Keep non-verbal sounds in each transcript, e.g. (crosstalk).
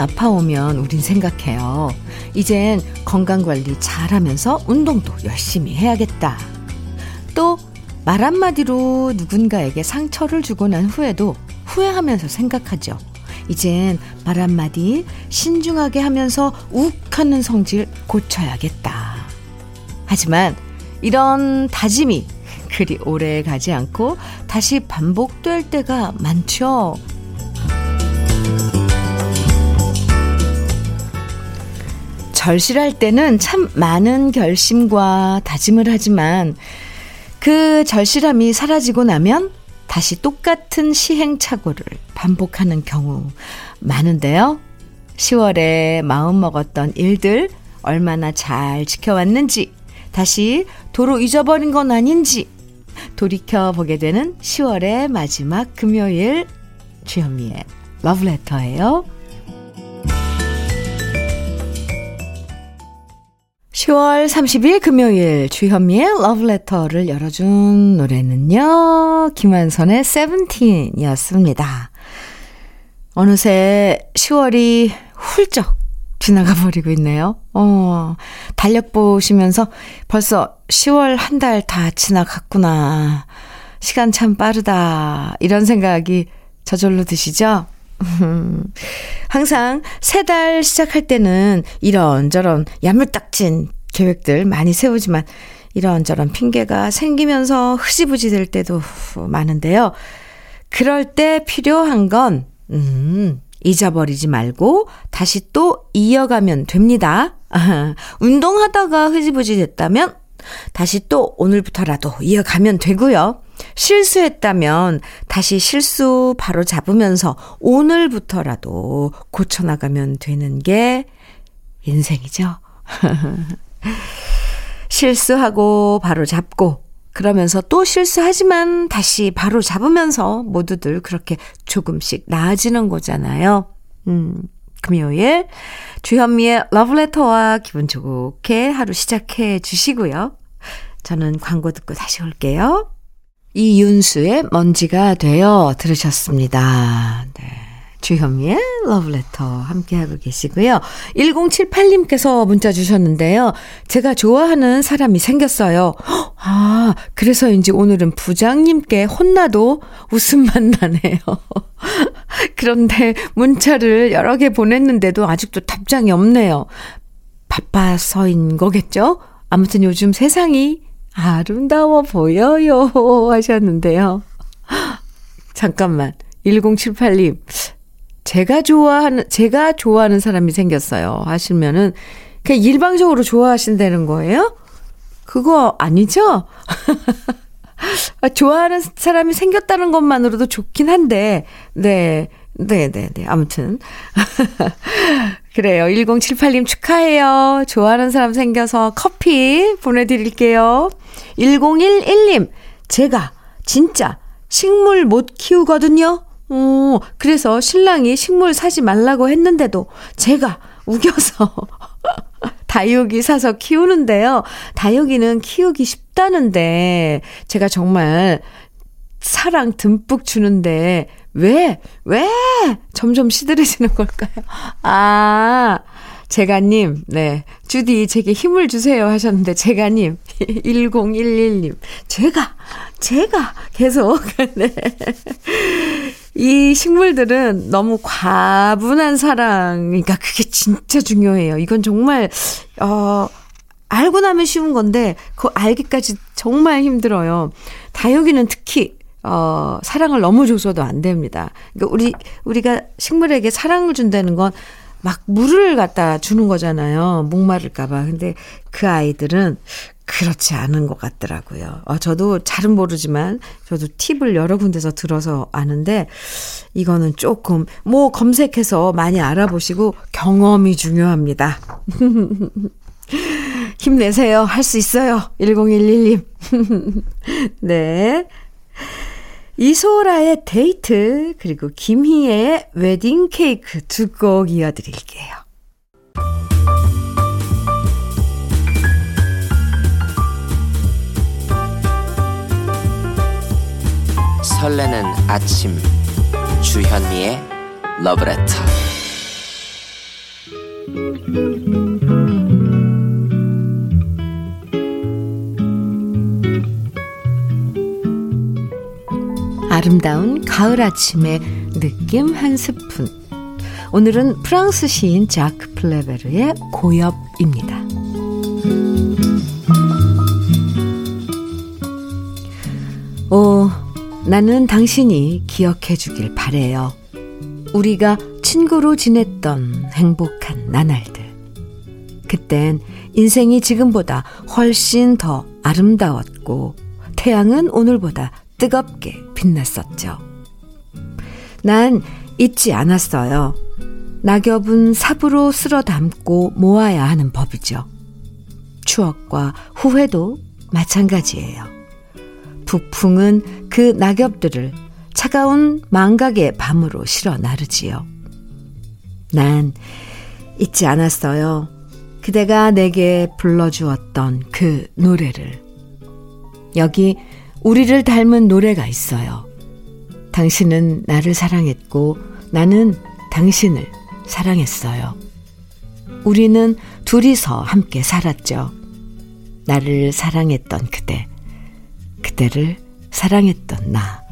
아파오면 우린 생각해요. 이젠 건강관리 잘하면서 운동도 열심히 해야겠다. 또 말 한마디로 누군가에게 상처를 주고 난 후에도 후회하면서 생각하죠. 이젠 말 한마디 신중하게 하면서 욱 하는 성질 고쳐야겠다. 하지만 이런 다짐이 그리 오래 가지 않고 다시 반복될 때가 많죠. 절실할 때는 참 많은 결심과 다짐을 하지만 그 절실함이 사라지고 나면 다시 똑같은 시행착오를 반복하는 경우 많은데요. 10월에 마음먹었던 일들 얼마나 잘 지켜왔는지 다시 도로 잊어버린 건 아닌지 돌이켜 보게 되는 10월의 마지막 금요일 주현미의 러브레터예요. 10월 30일 금요일 주현미의 러브레터를 열어준 노래는요. 김한선의 세븐틴이었습니다. 어느새 10월이 훌쩍 지나가 버리고 있네요. 어, 달력 보시면서 벌써 10월 한 달 다 지나갔구나. 시간 참 빠르다. 이런 생각이 저절로 드시죠? 항상 새 달 시작할 때는 이런저런 야물딱진 계획들 많이 세우지만 이런저런 핑계가 생기면서 흐지부지 될 때도 많은데요. 그럴 때 필요한 건, 음, 잊어버리지 말고 다시 또 이어가면 됩니다. (laughs) 운동하다가 흐지부지 됐다면 다시 또 오늘부터라도 이어가면 되고요. 실수했다면 다시 실수 바로 잡으면서 오늘부터라도 고쳐나가면 되는 게 인생이죠. (laughs) 실수하고 바로 잡고 그러면서 또 실수하지만 다시 바로 잡으면서 모두들 그렇게 조금씩 나아지는 거잖아요. 음, 금요일 주현미의 러브레터와 기분 좋게 하루 시작해 주시고요. 저는 광고 듣고 다시 올게요. 이윤수의 먼지가 되어 들으셨습니다. 네. 주현미의 러브레터 함께하고 계시고요. 1078님께서 문자 주셨는데요. 제가 좋아하는 사람이 생겼어요. 아, 그래서인지 오늘은 부장님께 혼나도 웃음만 나네요. (laughs) 그런데 문자를 여러 개 보냈는데도 아직도 답장이 없네요. 바빠서인 거겠죠? 아무튼 요즘 세상이 아름다워 보여요 (laughs) 하셨는데요. 잠깐만. 1078님. 제가 좋아하는, 제가 좋아하는 사람이 생겼어요. 하시면은, 그냥 일방적으로 좋아하신다는 거예요? 그거 아니죠? (laughs) 좋아하는 사람이 생겼다는 것만으로도 좋긴 한데, 네. 네 네네. 네. 아무튼. (laughs) 그래요. 1078님 축하해요. 좋아하는 사람 생겨서 커피 보내드릴게요. 1011님, 제가 진짜 식물 못 키우거든요. 어, 그래서 신랑이 식물 사지 말라고 했는데도 제가 우겨서 (laughs) 다육이 사서 키우는데요. 다육이는 키우기 쉽다는데 제가 정말 사랑 듬뿍 주는데 왜, 왜 점점 시들해지는 걸까요? 아, 제가님, 네. 주디, 제게 힘을 주세요 하셨는데, 제가님, (laughs) 1011님, 제가, 제가 계속, (laughs) 네. 이 식물들은 너무 과분한 사랑, 그러니까 그게 진짜 중요해요. 이건 정말, 어, 알고 나면 쉬운 건데, 그 알기까지 정말 힘들어요. 다육이는 특히, 어, 사랑을 너무 줘서도 안 됩니다. 그러니까 우리, 우리가 식물에게 사랑을 준다는 건 막 물을 갖다 주는 거잖아요. 목마를까봐. 근데 그 아이들은 그렇지 않은 것 같더라고요. 어, 저도 잘은 모르지만 저도 팁을 여러 군데서 들어서 아는데 이거는 조금 뭐 검색해서 많이 알아보시고 경험이 중요합니다. (laughs) 힘내세요. 할 수 있어요. 1011님. (laughs) 네. 이소라의 데이트 그리고 김희애의 웨딩 케이크 두 곡 이어드릴게요. 설레는 아침 주현미의 러브레터 아름다운 가을 아침의 느낌 한 스푼. 오늘은 프랑스 시인 자크 플레베르의 고엽입니다. 오, 나는 당신이 기억해 주길 바래요. 우리가 친구로 지냈던 행복한 나날들. 그땐 인생이 지금보다 훨씬 더 아름다웠고, 태양은 오늘보다 뜨겁게 빛났었죠. 난 잊지 않았어요. 낙엽은 삽으로 쓸어 담고 모아야 하는 법이죠. 추억과 후회도 마찬가지예요. 북풍은 그 낙엽들을 차가운 망각의 밤으로 실어 나르지요. 난 잊지 않았어요. 그대가 내게 불러주었던 그 노래를. 여기 우리를 닮은 노래가 있어요. 당신은 나를 사랑했고 나는 당신을 사랑했어요. 우리는 둘이서 함께 살았죠. 나를 사랑했던 그대, 그대를 사랑했던 나.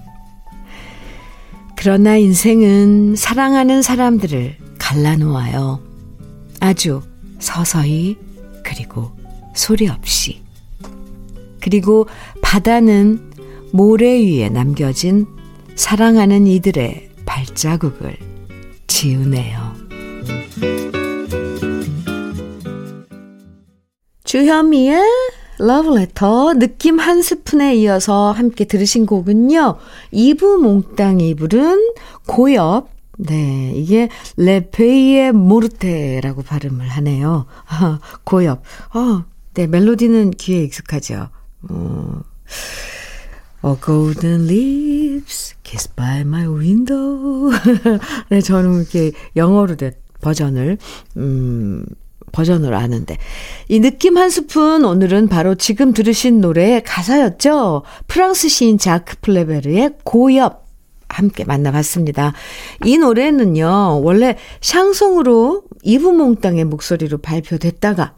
그러나 인생은 사랑하는 사람들을 갈라놓아요. 아주 서서히, 그리고 소리 없이. 그리고 바다는 모래 위에 남겨진 사랑하는 이들의 발자국을 지우네요. 주현미의 러브레터 느낌 한 스푼에 이어서 함께 들으신 곡은요. 이브 몽땅이 부른 고엽 네, 이게 레페이의 모르테라고 발음을 하네요. 아, 고엽. 어, 네, 멜로디는 귀에 익숙하죠. 어, A golden leaves kissed by my window. (laughs) 네, 저는 이렇게 영어로 된 버전을, 음, 버전을 아는데. 이 느낌 한 스푼 오늘은 바로 지금 들으신 노래의 가사였죠. 프랑스 시인 자크 플레베르의 고엽. 함께 만나봤습니다. 이 노래는요, 원래 샹송으로 이브몽땅의 목소리로 발표됐다가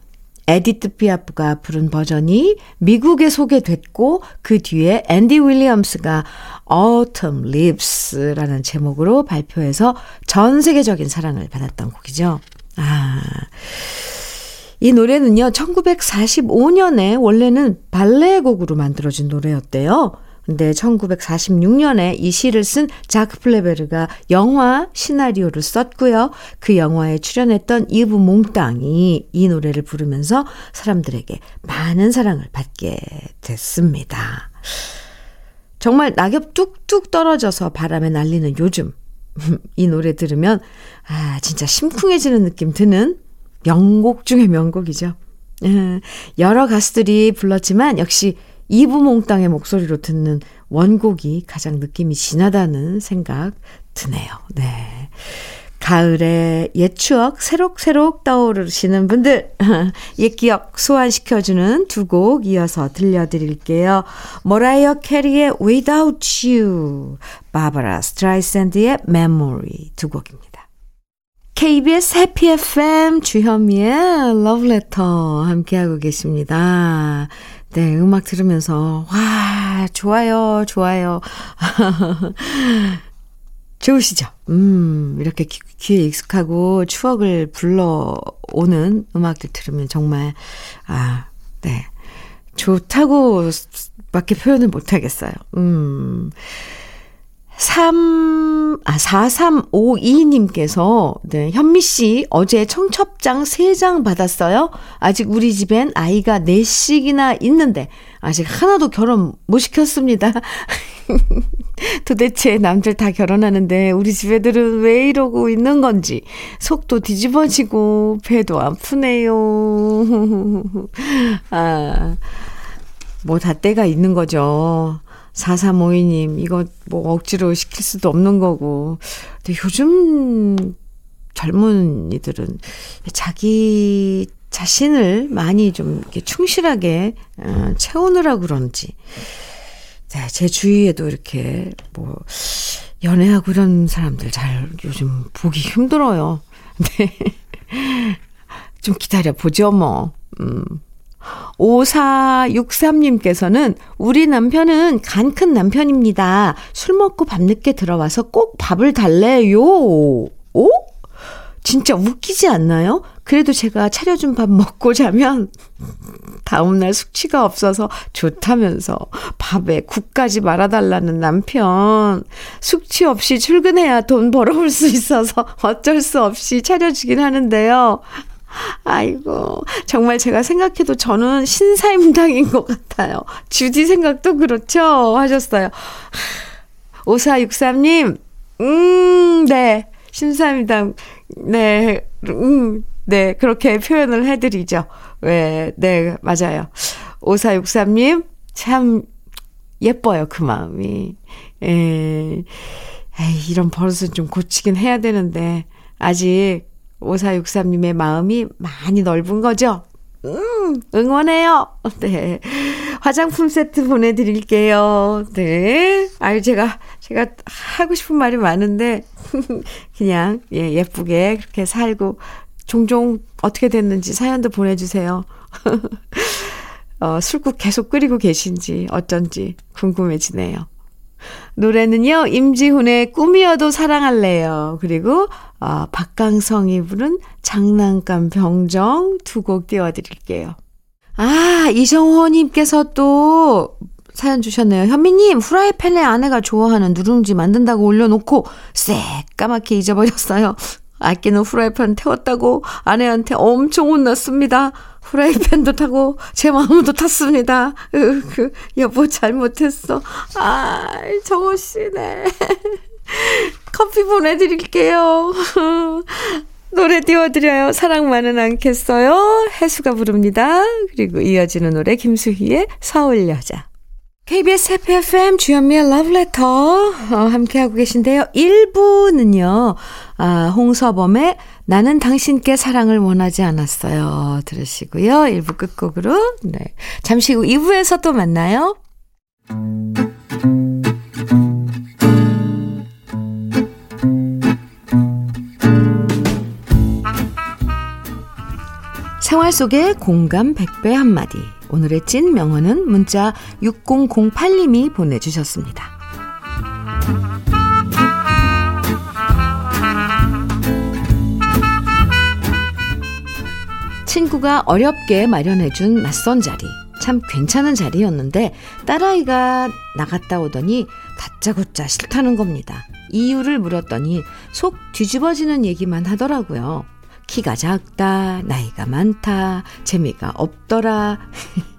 에디트 피아프가 부른 버전이 미국에 소개됐고 그 뒤에 앤디 윌리엄스가 Autumn Leaves라는 제목으로 발표해서 전 세계적인 사랑을 받았던 곡이죠. 아. 이 노래는요, 1945년에 원래는 발레 곡으로 만들어진 노래였대요. 근데 1946년에 이 시를 쓴 자크 프레베르가 영화 시나리오를 썼고요. 그 영화에 출연했던 이브 몽땅이 이 노래를 부르면서 사람들에게 많은 사랑을 받게 됐습니다. 정말 낙엽 뚝뚝 떨어져서 바람에 날리는 요즘 (laughs) 이 노래 들으면 아 진짜 심쿵해지는 느낌 드는 명곡 중의 명곡이죠. (laughs) 여러 가수들이 불렀지만 역시 이브몽땅의 목소리로 듣는 원곡이 가장 느낌이 진하다는 생각 드네요. 네. 가을에 옛 추억 새록새록 떠오르시는 분들, (laughs) 옛 기억 소환시켜주는 두 곡 이어서 들려드릴게요. 머라이어 캐리의 Without You, 바바라 스트라이샌드의 Memory 두 곡입니다. KBS Happy FM 주현미의 러브레터 함께하고 계십니다. 네, 음악 들으면서, 와, 좋아요, 좋아요. (laughs) 좋으시죠? 음, 이렇게 귀, 귀에 익숙하고 추억을 불러오는 음악들 들으면 정말, 아, 네. 좋다고 밖에 표현을 못 하겠어요. 음. 3, 아, 4352님께서, 네, 현미 씨, 어제 청첩장 3장 받았어요? 아직 우리 집엔 아이가 4씩이나 있는데, 아직 하나도 결혼 못 시켰습니다. (laughs) 도대체 남들 다 결혼하는데, 우리 집 애들은 왜 이러고 있는 건지, 속도 뒤집어지고, 배도 아프네요. (laughs) 아, 뭐 다 때가 있는 거죠. 4352님, 이거 뭐 억지로 시킬 수도 없는 거고. 근데 요즘 젊은이들은 자기 자신을 많이 좀 이렇게 충실하게 어, 채우느라 그런지. 네, 제 주위에도 이렇게 뭐 연애하고 이런 사람들 잘 요즘 보기 힘들어요. (laughs) 네. 좀 기다려 보죠, 뭐. 음. 5463님께서는 우리 남편은 간 큰 남편입니다. 술 먹고 밤늦게 들어와서 꼭 밥을 달래요. 오? 진짜 웃기지 않나요? 그래도 제가 차려준 밥 먹고 자면 (laughs) 다음날 숙취가 없어서 좋다면서 밥에 국까지 말아달라는 남편. 숙취 없이 출근해야 돈 벌어올 수 있어서 (laughs) 어쩔 수 없이 차려주긴 하는데요. 아이고, 정말 제가 생각해도 저는 신사임당인 것 같아요. 주디 생각도 그렇죠? 하셨어요. 5463님, 음, 네. 신사임당, 네, 음, 네. 그렇게 표현을 해드리죠. 왜, 네, 맞아요. 5463님, 참, 예뻐요, 그 마음이. 에, 에이, 이런 버릇은 좀 고치긴 해야 되는데, 아직 5463님의 마음이 많이 넓은 거죠? 음, 응원해요. (laughs) 네. 화장품 세트 보내드릴게요. 네. 아유, 제가, 제가 하고 싶은 말이 많은데, (laughs) 그냥, 예, 예쁘게 그렇게 살고, 종종 어떻게 됐는지 사연도 보내주세요. (laughs) 어, 술국 계속 끓이고 계신지, 어쩐지 궁금해지네요. 노래는요, 임지훈의 꿈이어도 사랑할래요. 그리고, 어, 박강성이 부른 장난감 병정 두 곡 띄워드릴게요. 아, 이정호님께서 또 사연 주셨네요. 현미님, 후라이팬에 아내가 좋아하는 누룽지 만든다고 올려놓고 새까맣게 잊어버렸어요. 아끼는 후라이팬 태웠다고 아내한테 엄청 혼났습니다. 후라이팬도 타고 제 마음도 탔습니다. 으, 그, 여보 잘못했어. 아, 정호 씨네. 커피 보내드릴게요. (laughs) 노래 띄워드려요. 사랑만은 않겠어요. 해수가 부릅니다. 그리고 이어지는 노래 김수희의 서울 여자. KBS 해피 FM 주현미의 러브레터 어, 함께하고 계신데요. 1부는요. 아, 홍서범의 나는 당신께 사랑을 원하지 않았어요. 들으시고요. 1부 끝곡으로 네. 잠시 후 2부에서 또 만나요. 생활 속의 공감 100배 한마디. 오늘의 찐 명언은 문자 6008님이 보내주셨습니다. 친구가 어렵게 마련해준 낯선 자리. 참 괜찮은 자리였는데 딸아이가 나갔다 오더니 다짜고짜 싫다는 겁니다. 이유를 물었더니 속 뒤집어지는 얘기만 하더라고요. 키가 작다, 나이가 많다, 재미가 없더라.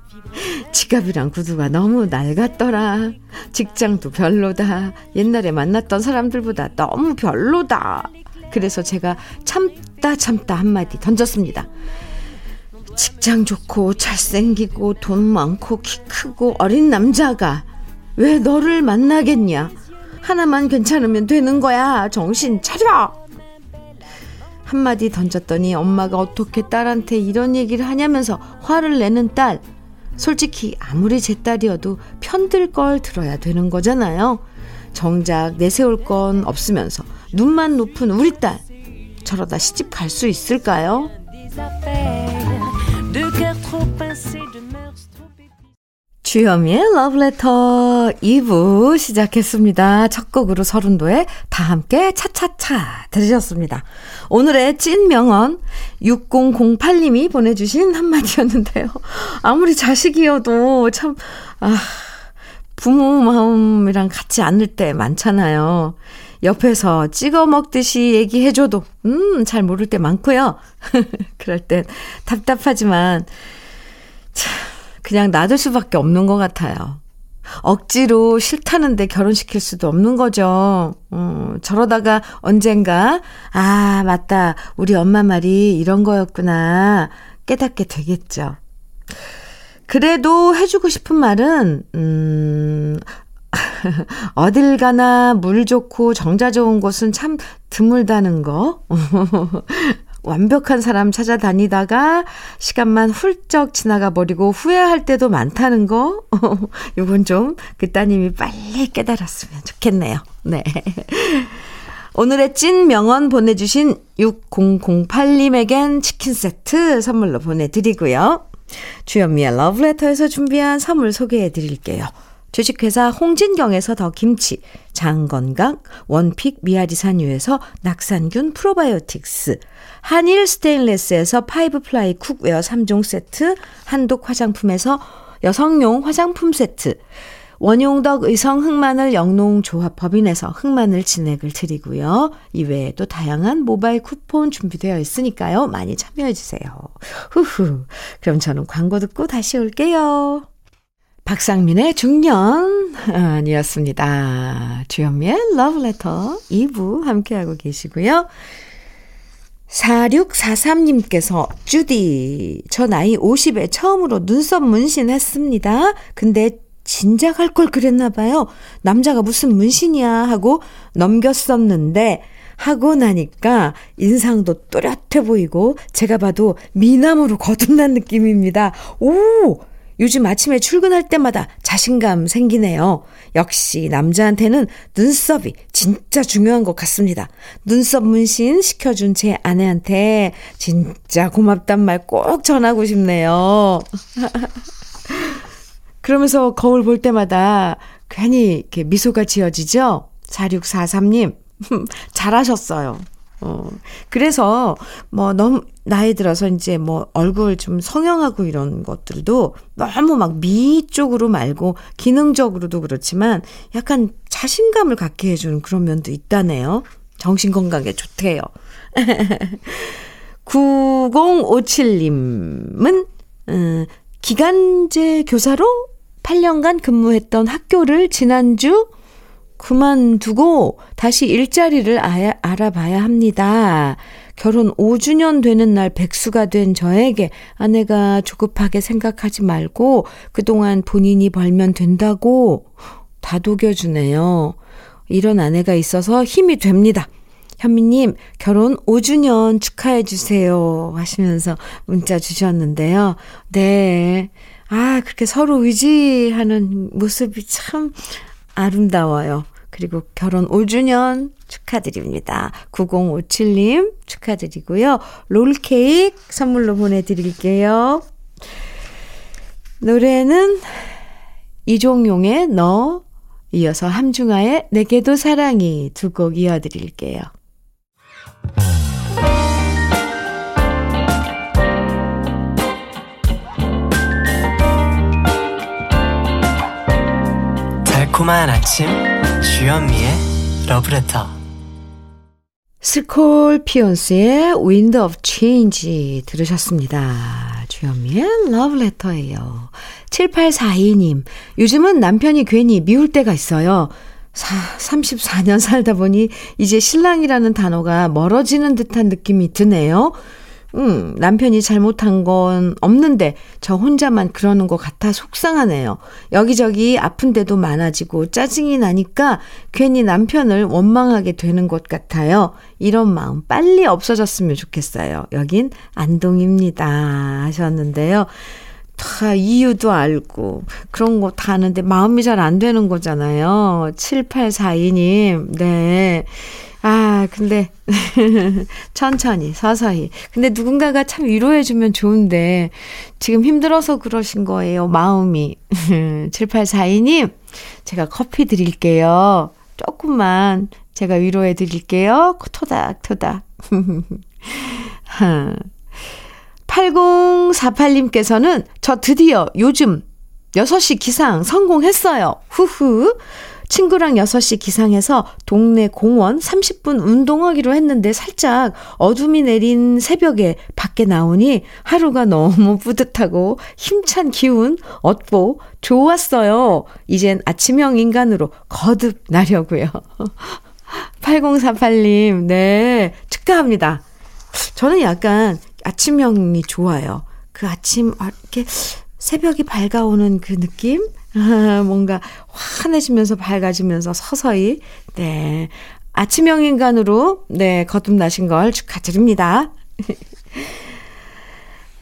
(laughs) 지갑이랑 구두가 너무 낡았더라. 직장도 별로다. 옛날에 만났던 사람들보다 너무 별로다. 그래서 제가 참다 참다 한마디 던졌습니다. 직장 좋고 잘생기고 돈 많고 키 크고 어린 남자가 왜 너를 만나겠냐? 하나만 괜찮으면 되는 거야. 정신 차려! 한마디 던졌더니 엄마가 어떻게 딸한테 이런 얘기를 하냐면서 화를 내는 딸. 솔직히 아무리 제 딸이어도 편들 걸 들어야 되는 거잖아요. 정작 내세울 건 없으면서 눈만 높은 우리 딸. 저러다 시집 갈 수 있을까요? 주현미의 러브레터 2부 시작했습니다. 첫 곡으로 서른도에 다 함께 차차차 들으셨습니다. 오늘의 찐 명언 6008님이 보내주신 한마디였는데요. 아무리 자식이어도 참, 아, 부모 마음이랑 같지 않을 때 많잖아요. 옆에서 찍어 먹듯이 얘기해줘도, 음, 잘 모를 때 많고요. (laughs) 그럴 땐 답답하지만, 참, 그냥 놔둘 수밖에 없는 것 같아요. 억지로 싫다는데 결혼시킬 수도 없는 거죠. 어, 저러다가 언젠가, 아, 맞다. 우리 엄마 말이 이런 거였구나. 깨닫게 되겠죠. 그래도 해주고 싶은 말은, 음, (laughs) 어딜 가나 물 좋고 정자 좋은 곳은 참 드물다는 거. (laughs) 완벽한 사람 찾아다니다가 시간만 훌쩍 지나가 버리고 후회할 때도 많다는 거. (laughs) 요건 좀 그 따님이 빨리 깨달았으면 좋겠네요. 네. 오늘의 찐 명언 보내주신 6008님에겐 치킨 세트 선물로 보내드리고요. 주현미의 러브레터에서 준비한 선물 소개해 드릴게요. 주식회사 홍진경에서 더 김치, 장건강, one pick 미아리 산유에서 낙산균 프로바이오틱스, 한일 스테인레스에서 five ply cookware 3종 세트, 한독 화장품에서 여성용 화장품 세트, 원용덕 의성 흑마늘 영농조합 법인에서 흑마늘 진액을 드리고요. 이외에도 다양한 모바일 쿠폰 준비되어 있으니까요. 많이 참여해 주세요. 후후. 그럼 저는 광고 듣고 다시 올게요. 박상민의 중년이었습니다. 주현미의 러브레터 2부 함께하고 계시고요. 4643님께서 주디 저 나이 50에 처음으로 눈썹 문신 했습니다. 근데 진작 할 걸 그랬나 봐요. 남자가 무슨 문신이야 하고 넘겼었는데 하고 나니까 인상도 또렷해 보이고 제가 봐도 미남으로 거듭난 느낌입니다. 오! 요즘 아침에 출근할 때마다 자신감 생기네요. 역시 남자한테는 눈썹이 진짜 중요한 것 같습니다. 눈썹 문신 시켜준 제 아내한테 진짜 고맙단 말 꼭 전하고 싶네요. (laughs) 그러면서 거울 볼 때마다 괜히 이렇게 미소가 지어지죠? 4643님, (laughs) 잘하셨어요. 어, 그래서 뭐 너무 나이 들어서 이제 뭐 얼굴 좀 성형하고 이런 것들도 너무 막 미 쪽으로 말고 기능적으로도 그렇지만 약간 자신감을 갖게 해주는 그런 면도 있다네요. 정신 건강에 좋대요. (laughs) 9057님은 음, 기간제 교사로 8년간 근무했던 학교를 지난주 그만두고 다시 일자리를 아야, 알아봐야 합니다. 결혼 5주년 되는 날 백수가 된 저에게 아내가 조급하게 생각하지 말고 그동안 본인이 벌면 된다고 다독여주네요. 이런 아내가 있어서 힘이 됩니다. 현미님, 결혼 5주년 축하해주세요. 하시면서 문자 주셨는데요. 네. 아, 그렇게 서로 의지하는 모습이 참 아름다워요. 그리고 결혼 5주년 축하드립니다. 9057님 축하드리고요. 롤케이크 선물로 보내드릴게요. 노래는 이종용의 너, 이어서 함중아의 내게도 사랑이 두 곡 이어드릴게요. 달콤한 아침 주현미의 러브레터 스콜피온스의 Wind of Change 들으셨습니다. 주현미의 러브레터예요. 7842님 요즘은 남편이 괜히 미울 때가 있어요. 사, 34년 살다 보니 이제 신랑이라는 단어가 멀어지는 듯한 느낌이 드네요. 음, 남편이 잘못한 건 없는데 저 혼자만 그러는 것 같아 속상하네요. 여기저기 아픈 데도 많아지고 짜증이 나니까 괜히 남편을 원망하게 되는 것 같아요. 이런 마음 빨리 없어졌으면 좋겠어요. 여긴 안동입니다. 하셨는데요. 다 이유도 알고 그런 거 다 아는데 마음이 잘 안 되는 거잖아요. 7842님. 네. 아, 근데, (laughs) 천천히, 서서히. 근데 누군가가 참 위로해 주면 좋은데, 지금 힘들어서 그러신 거예요, 마음이. (laughs) 7842님, 제가 커피 드릴게요. 조금만 제가 위로해 드릴게요. 토닥토닥. 8048님께서는 (laughs) 저 드디어 요즘 6시 기상 성공했어요. 후후. 친구랑 6시 기상해서 동네 공원 30분 운동하기로 했는데 살짝 어둠이 내린 새벽에 밖에 나오니 하루가 너무 (laughs) 뿌듯하고 힘찬 기운 얻고 좋았어요. 이젠 아침형 인간으로 거듭 나려고요. (laughs) 8048님, 네, 축하합니다. 저는 약간 아침형이 좋아요. 그 아침, 아, 이렇게 새벽이 밝아오는 그 느낌? 아, (laughs) 뭔가 환해지면서 밝아지면서 서서히, 네. 아침형 인간으로, 네, 거듭나신 걸 축하드립니다. (laughs)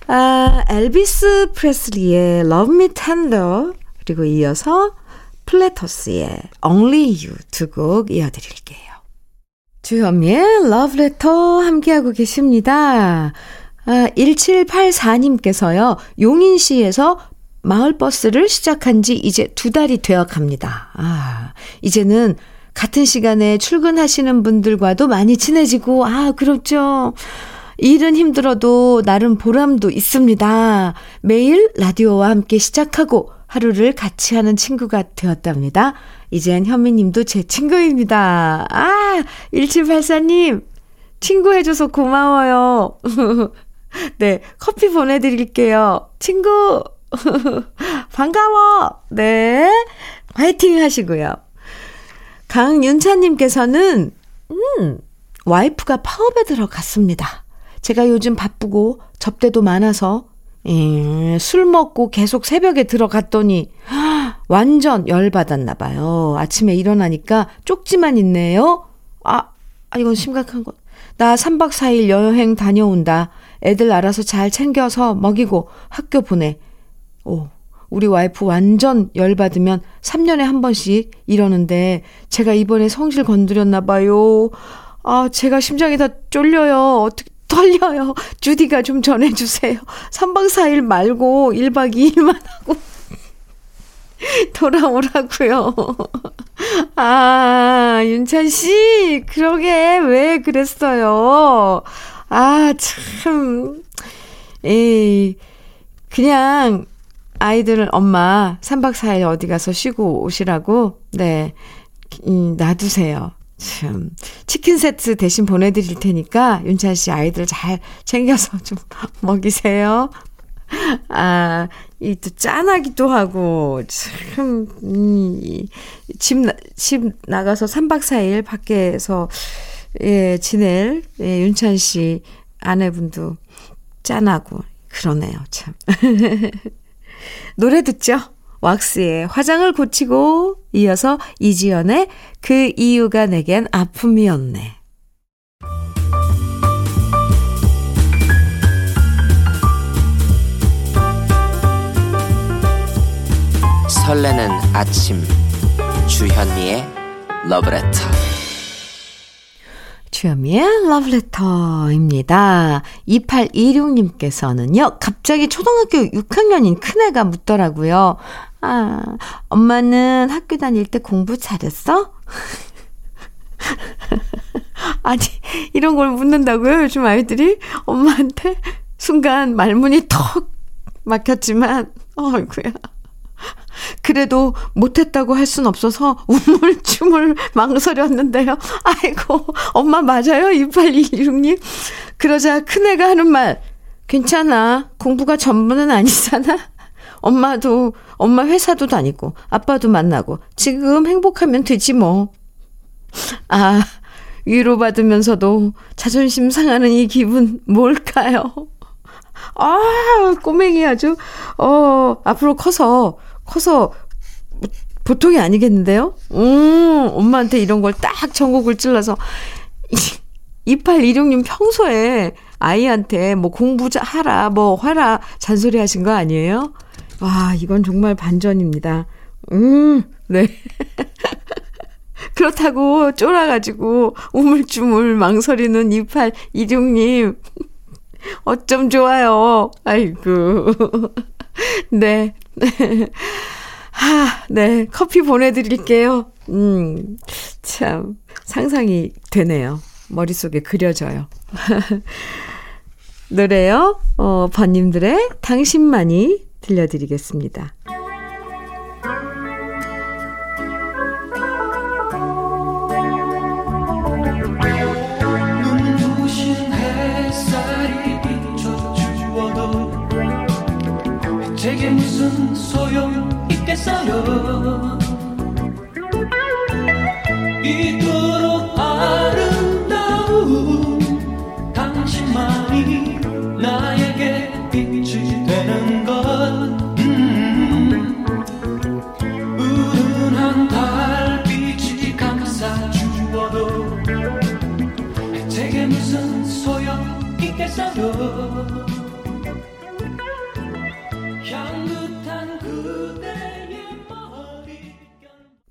아, 엘비스 프레슬리의 Love Me Tender, 그리고 이어서 플래터스의 Only You 두 곡 이어드릴게요. 주현미의 Love Letter 함께하고 계십니다. 아, 1784님께서요, 용인시에서 마을버스를 시작한 지 이제 두 달이 되어 갑니다. 아, 이제는 같은 시간에 출근하시는 분들과도 많이 친해지고, 아, 그렇죠. 일은 힘들어도 나름 보람도 있습니다. 매일 라디오와 함께 시작하고 하루를 같이 하는 친구가 되었답니다. 이젠 현미님도 제 친구입니다. 아, 1784님, 친구 해줘서 고마워요. (laughs) 네, 커피 보내드릴게요. 친구, (laughs) 반가워. 네, 화이팅 하시고요. 강윤찬님께서는, 음, 와이프가 파업에 들어갔습니다. 제가 요즘 바쁘고 접대도 많아서 예, 술 먹고 계속 새벽에 들어갔더니 (gasps) 완전 열받았나 봐요. 아침에 일어나니까 쪽지만 있네요. 아, 아 이건 심각한 거. 나 3박 4일 여행 다녀온다. 애들 알아서 잘 챙겨서 먹이고 학교 보내. 오, 우리 와이프 완전 열받으면 3년에 한 번씩 이러는데 제가 이번에 성질 건드렸나 봐요. 아, 제가 심장이 다 쫄려요. 어떻게 떨려요. 주디가 좀 전해주세요. 3박 4일 말고 1박 2일만 하고 (laughs) 돌아오라고요. 아, 윤찬 씨, 그러게 왜 그랬어요? 아, 참. 에이, 그냥 아이들 엄마 3박 4일 어디 가서 쉬고 오시라고, 네, 음, 놔두세요. 참. 치킨 세트 대신 보내드릴 테니까, 윤찬 씨 아이들 잘 챙겨서 (laughs) 좀 먹이세요. 아, 이 또 짠하기도 하고, 참, 음, 집, 집 나가서 3박 4일 밖에서, 예, 지낼, 예, 윤찬 씨 아내분도 짠하고, 그러네요, 참. (laughs) 노래 듣죠? 왁스의 화장을 고치고 이어서 이지연의 그 이유가 내겐 아픔이었네. 설레는 아침 주현미의 러브레터 주현미의 러브레터입니다. 2826님께서는요, 갑자기 초등학교 6학년인 큰애가 묻더라고요. 아, 엄마는 학교 다닐 때 공부 잘했어? (laughs) 아니, 이런 걸 묻는다고요, 요즘 아이들이? 엄마한테? 순간 말문이 턱 막혔지만, (laughs) 어이구야. 그래도 못했다고 할 순 없어서 우물쭈물 (laughs) 망설였는데요. 아이고, 엄마 맞아요? 2826님. 그러자 큰애가 하는 말, 괜찮아. 공부가 전부는 아니잖아. 엄마도, 엄마 회사도 다니고, 아빠도 만나고, 지금 행복하면 되지 뭐. 아, 위로받으면서도 자존심 상하는 이 기분 뭘까요? 아, 꼬맹이 아주, 어, 앞으로 커서, 커서, 보통이 아니겠는데요? 음, 엄마한테 이런 걸 딱 전곡을 찔러서, (laughs) 2816님 평소에 아이한테 뭐 공부 하라, 뭐 하라 잔소리 하신 거 아니에요? 와, 이건 정말 반전입니다. 음, 네. (laughs) 그렇다고 쫄아가지고 우물쭈물 망설이는 2826님. (laughs) 어쩜 좋아요. 아이고. 네. 하, 네. 커피 보내드릴게요. 음, 참, 상상이 되네요. 머릿속에 그려져요. (laughs) 노래요. 어, 번님들의 당신만이 들려드리겠습니다. 제게 무슨 소용 있겠어요? 이토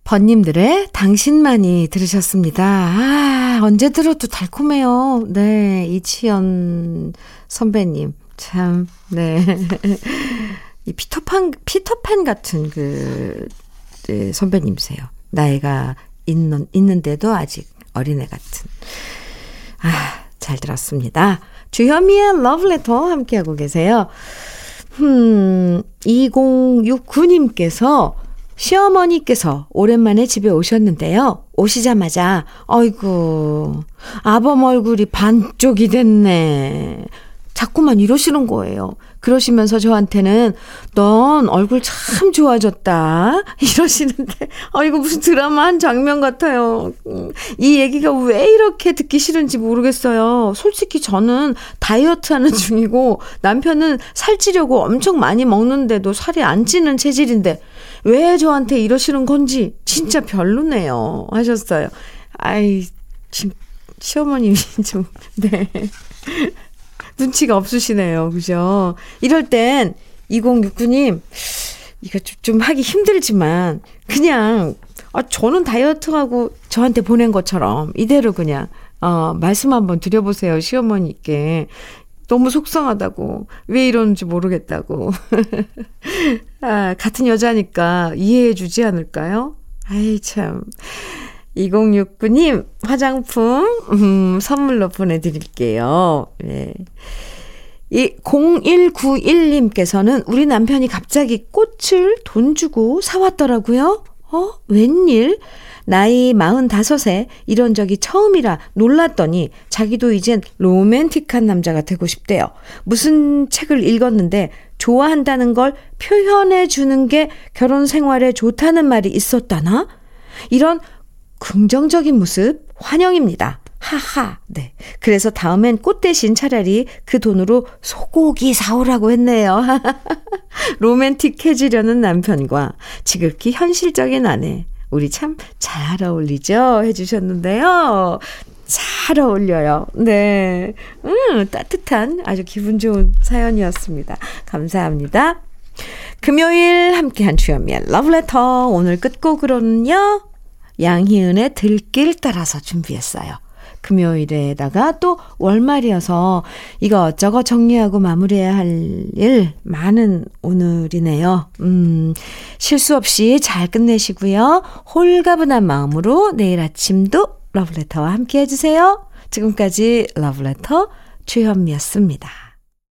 번님들의 당신만이 들으셨습니다. 아, 언제 들어도 달콤해요. 네, 이치연 선배님. 참, 네. (laughs) 이 피터판, 피터팬 같은 그, 네, 선배님이세요. 나이가 있는, 있는데도 아직 어린애 같은. 아, 잘 들었습니다. 주현미의 러브레터 함께하고 계세요. 음, 2069님께서 시어머니께서 오랜만에 집에 오셨는데요. 오시자마자, 어이구, 아범 얼굴이 반쪽이 됐네. 자꾸만 이러시는 거예요. 그러시면서 저한테는 넌 얼굴 참 좋아졌다. (laughs) 이러시는데, 아, 이거 무슨 드라마 한 장면 같아요. 음, 이 얘기가 왜 이렇게 듣기 싫은지 모르겠어요. 솔직히 저는 다이어트 하는 중이고 남편은 살찌려고 엄청 많이 먹는데도 살이 안 찌는 체질인데 왜 저한테 이러시는 건지 진짜 별로네요. 하셨어요. 아이, 지, 시어머님이 (laughs) 좀, 네. 눈치가 없으시네요. 그죠? 이럴 땐 2069님, 이거 좀, 좀 하기 힘들지만, 그냥, 아, 저는 다이어트하고 저한테 보낸 것처럼 이대로 그냥, 어, 말씀 한번 드려보세요. 시어머니께. 너무 속상하다고. 왜 이러는지 모르겠다고. (laughs) 아, 같은 여자니까 이해해 주지 않을까요? 아이, 참. 2069님, 화장품, 음, 선물로 보내드릴게요. 네. 이 0191님께서는 우리 남편이 갑자기 꽃을 돈 주고 사왔더라고요. 어? 웬일? 나이 45에 이런 적이 처음이라 놀랐더니 자기도 이젠 로맨틱한 남자가 되고 싶대요. 무슨 책을 읽었는데 좋아한다는 걸 표현해 주는 게 결혼 생활에 좋다는 말이 있었다나? 이런 긍정적인 모습 환영입니다. 하하. 네. 그래서 다음엔 꽃 대신 차라리 그 돈으로 소고기 사오라고 했네요. (laughs) 로맨틱해지려는 남편과 지극히 현실적인 아내. 우리 참 잘 어울리죠? 해주셨는데요. 잘 어울려요. 네. 음, 따뜻한 아주 기분 좋은 사연이었습니다. 감사합니다. 금요일 함께한 주현미의 러브레터. 오늘 끝곡으로는요. 양희은의 들길 따라서 준비했어요. 금요일에다가 또 월말이어서 이거저거 정리하고 마무리해야 할 일 많은 오늘이네요. 음, 실수 없이 잘 끝내시고요. 홀가분한 마음으로 내일 아침도 러브레터와 함께 해주세요. 지금까지 러브레터 주현미였습니다.